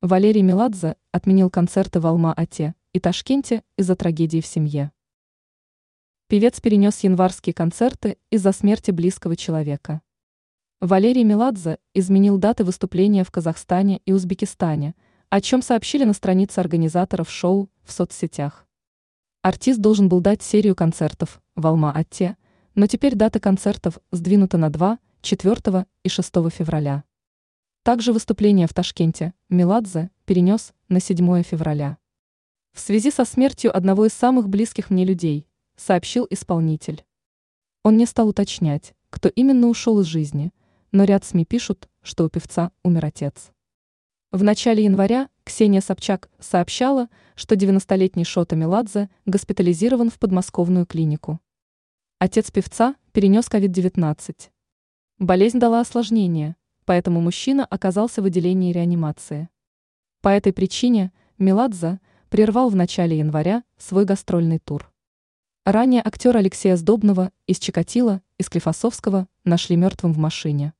Валерий Меладзе отменил концерты в Алма-Ате и Ташкенте из-за трагедии в семье. Певец перенес январские концерты из-за смерти близкого человека. Валерий Меладзе изменил даты выступления в Казахстане и Узбекистане, о чем сообщили на странице организаторов шоу в соцсетях. Артист должен был дать серию концертов в Алма-Ате, но теперь дата концертов сдвинута на 2, 4 и 6 февраля. Также выступление в Ташкенте Меладзе перенес на 7 февраля. В связи со смертью одного из самых близких мне людей, сообщил исполнитель. Он не стал уточнять, кто именно ушел из жизни, но ряд СМИ пишут, что у певца умер отец. В начале января Ксения Собчак сообщала, что 90-летний Шота Меладзе госпитализирован в подмосковную клинику. Отец певца перенес COVID-19. Болезнь дала осложнение, поэтому мужчина оказался в отделении реанимации. По этой причине Меладзе прервал в начале января свой гастрольный тур. Ранее актера Алексея Сдобного из Чикатила, из Клифосовского, нашли мертвым в машине.